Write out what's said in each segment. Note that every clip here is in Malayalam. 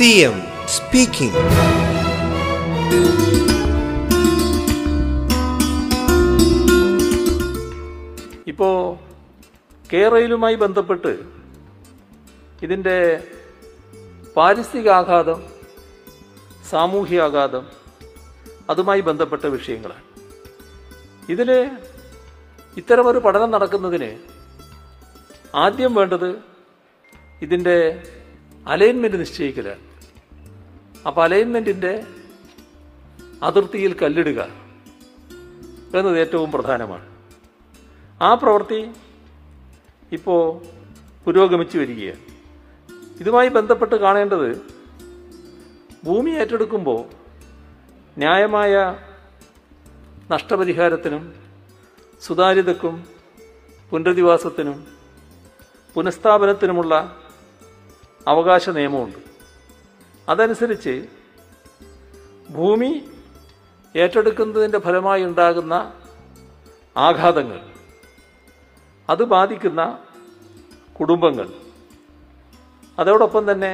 CM സ്പീക്കിംഗ് ഇപ്പോ കേരളയിലുമായി ബന്ധപ്പെട്ട് ഇതിന്റെ പാരിസ്ഥിതികാഘാതം സാമൂഹ്യാഘാതം അതുമായി ബന്ധപ്പെട്ട വിഷയങ്ങളാണ്. ഇതിൽ ഇത്തരമൊരു പഠനം നടക്കുന്നതിന് ആദ്യം വേണ്ടത് ഇതിന്റെ അലൈൻമെന്റ് നിശ്ചയിക്കലാണ്. അപ്പോൾ അലൈൻമെന്റിന്റെ അതിർത്തിയിൽ കല്ലിടുക എന്നത് ഏറ്റവും പ്രധാനമാണ്. ആ പ്രവൃത്തി ഇപ്പോൾ പുരോഗമിച്ചു വരികയാണ്. ഇതുമായി ബന്ധപ്പെട്ട് കാണേണ്ടത് ഭൂമി ഏറ്റെടുക്കുമ്പോൾ ന്യായമായ നഷ്ടപരിഹാരത്തിനും സുതാര്യതക്കും പുനരധിവാസത്തിനും പുനഃസ്ഥാപനത്തിനുമുള്ള അവകാശ നിയമമുണ്ട്. അതനുസരിച്ച് ഭൂമി ഏറ്റെടുക്കുന്നതിന്റെ ഫലമായി ഉണ്ടാകുന്ന ആഘാതങ്ങൾ അത് ബാധിക്കുന്ന കുടുംബങ്ങൾ അതോടൊപ്പം തന്നെ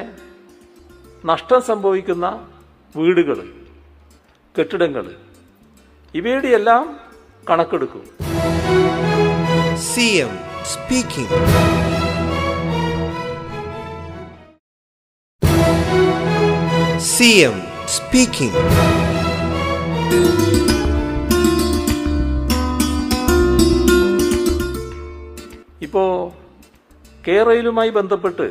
നഷ്ടം സംഭവിക്കുന്ന വീടുകൾ കെട്ടിടങ്ങൾ ഇവയുടെ എല്ലാം കണക്കെടുക്കും CM speaking. എം സ്പീക്കിംഗ് ഇപ്പോൾ കേരളയിലുമായി ബന്ധപ്പെട്ട്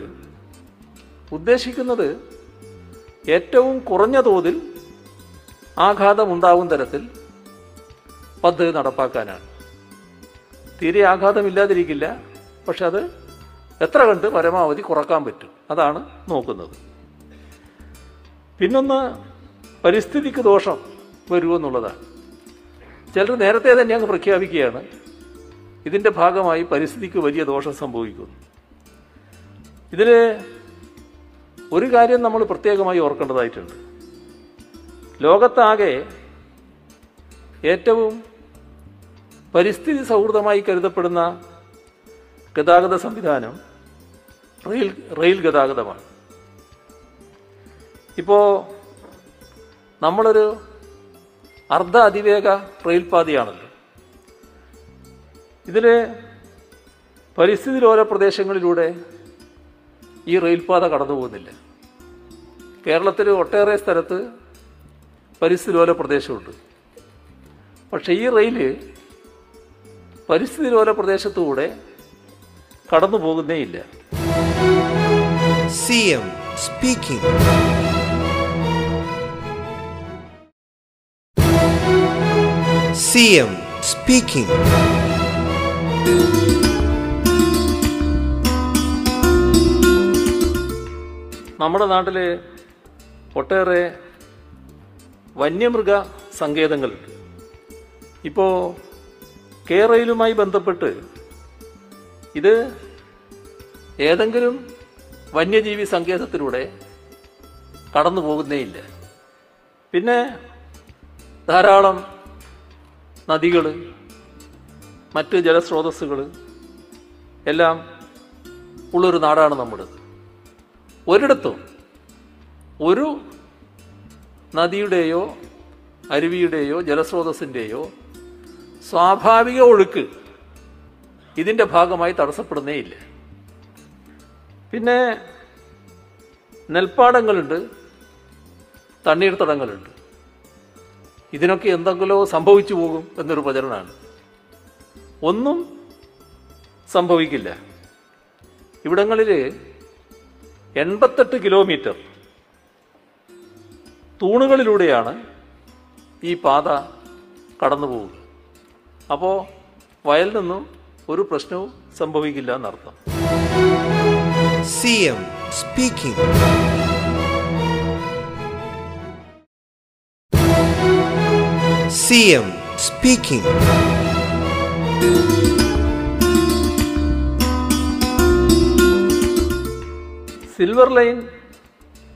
ഉദ്ദേശിക്കുന്നത് ഏറ്റവും കുറഞ്ഞ തോതിൽ ആഘാതമുണ്ടാകും തരത്തിൽ പദ്ധതി നടപ്പാക്കാനാണ് തീരെ ആഘാതമില്ലാതിരിക്കില്ല പക്ഷെ അത് എത്ര കണ്ട് പരമാവധി കുറയ്ക്കാൻ പറ്റും അതാണ് നോക്കുന്നത് പിന്നൊന്ന് പരിസ്ഥിതിക്ക് ദോഷം വരുമെന്നുള്ളതാണ് ചിലർ നേരത്തെ തന്നെ അങ്ങ് പ്രഖ്യാപിക്കുകയാണ് ഇതിന്റെ ഭാഗമായി പരിസ്ഥിതിക്ക് വലിയ ദോഷം സംഭവിക്കുന്നു. ഇതിൽ ഒരു കാര്യം നമ്മൾ പ്രത്യേകമായി ഓർക്കേണ്ടതായിട്ടുണ്ട്. ലോകത്താകെ ഏറ്റവും പരിസ്ഥിതി സൗഹൃദമായി കരുതപ്പെടുന്ന ഗതാഗത സംവിധാനം റെയിൽ റെയിൽ ഗതാഗതമാണ്. ഇപ്പോൾ നമ്മളൊരു അർദ്ധ അതിവേഗ റെയിൽപാതയാണല്ലോ. ഇതിൽ പരിസ്ഥിതി ലോല പ്രദേശങ്ങളിലൂടെ ഈ റെയിൽപാത കടന്നു പോകുന്നില്ല കേരളത്തിൽ ഒട്ടേറെ സ്ഥലത്ത് പരിസ്ഥിതി ലോല പ്രദേശമുണ്ട്. പക്ഷെ ഈ റെയിൽ പരിസ്ഥിതി ലോല പ്രദേശത്തൂടെ കടന്നു പോകുന്നേയില്ല CM speaking. എം സ്പീക്കിംഗ് നമ്മുടെ നാട്ടിൽ ഒട്ടേറെ വന്യമൃഗ സങ്കേതങ്ങളുണ്ട് ഇപ്പോൾ കേരളയിലുമായി ബന്ധപ്പെട്ട് ഇത് ഏതെങ്കിലും വന്യജീവി സങ്കേതത്തിലൂടെ കടന്നു പോകുന്നേയില്ല പിന്നെ ധാരാളം നദികൾ മറ്റ് ജലസ്രോതസ്സുകൾ എല്ലാം ഉള്ളൊരു നാടാണ് നമ്മുടേത് ഒരിടത്തും ഒരു നദിയുടെയോ അരുവിയുടെയോ ജലസ്രോതസ്സിന്റെയോ സ്വാഭാവിക ഒഴുക്ക് ഇതിന്റെ ഭാഗമായി തടസ്സപ്പെടുന്നേയില്ല പിന്നെ നെൽപ്പാടങ്ങളുണ്ട് തണ്ണീർത്തടങ്ങളുണ്ട്. ഇതിനൊക്കെ എന്തെങ്കിലും സംഭവിച്ചു പോകും എന്നൊരു പ്രചരണമാണ്. ഒന്നും സംഭവിക്കില്ല. ഇവിടങ്ങളിൽ എൺപത്തെട്ട് കിലോമീറ്റർ തൂണുകളിലൂടെയാണ് ഈ പാത കടന്നു പോവുക അപ്പോൾ വയലിൽ നിന്നും ഒരു പ്രശ്നവും സംഭവിക്കില്ല എന്നർത്ഥം. CM speaking. M speaking silver line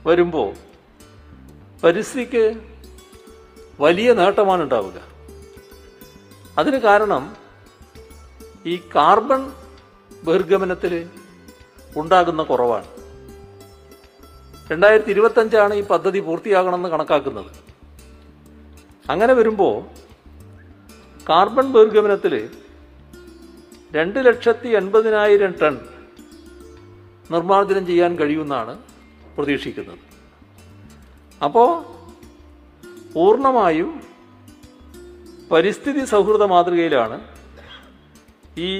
വരുമ്പോൾ പരിസ്ഥിതിക്ക് വലിയ നേട്ടമാണ് ഉണ്ടാവുക. അതിന് കാരണം ഈ കാർബൺ ബഹിർഗമനത്തിൽ ഉണ്ടാകുന്ന കുറവാണ്. രണ്ടായിരത്തി ഇരുപത്തഞ്ചാണ് ഈ പദ്ധതി പൂർത്തിയാകണമെന്ന് കണക്കാക്കുന്നത്. അങ്ങനെ വരുമ്പോൾ കാർബൺ ബഹിർഗമനത്തിൽ രണ്ട് ലക്ഷത്തി എൺപതിനായിരം ടൺ നിർമ്മാർജനം ചെയ്യാൻ കഴിയുമെന്നാണ് പ്രതീക്ഷിക്കുന്നത്. അപ്പോൾ പൂർണമായും പരിസ്ഥിതി സൗഹൃദ മാതൃകയിലാണ് ഈ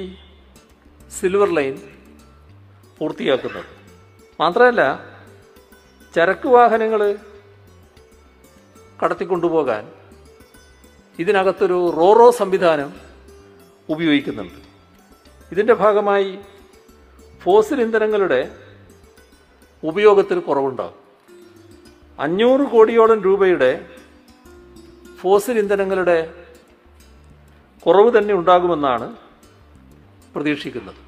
സിൽവർ ലൈൻ പൂർത്തിയാക്കുന്നത്. മാത്രമല്ല ചരക്ക് വാഹനങ്ങൾ കടത്തിക്കൊണ്ടുപോകാൻ ഇതിനകത്തൊരു റോറോ സംവിധാനം ഉപയോഗിക്കുന്നുണ്ട്. ഇതിന്റെ ഭാഗമായി ഫോസിൽ ഇന്ധനങ്ങളുടെ ഉപയോഗത്തിൽ കുറവുണ്ടാകും. അഞ്ഞൂറ് കോടിയോളം രൂപയുടെ ഫോസിൽ ഇന്ധനങ്ങളുടെ കുറവ് തന്നെ ഉണ്ടാകുമെന്നാണ് പ്രതീക്ഷിക്കുന്നത്.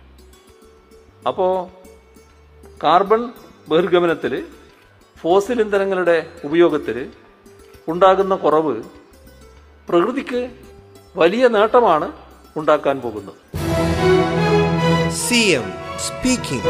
അപ്പോൾ കാർബൺ ബഹിർഗമനത്തിൽ ഫോസിൽ ഇന്ധനങ്ങളുടെ ഉപയോഗത്തിൽ ഉണ്ടാകുന്ന കുറവ് പ്രകൃതിക്ക് വലിയ നേട്ടമാണ് ഉണ്ടാക്കാൻ പോകുന്നത് സി എം speaking.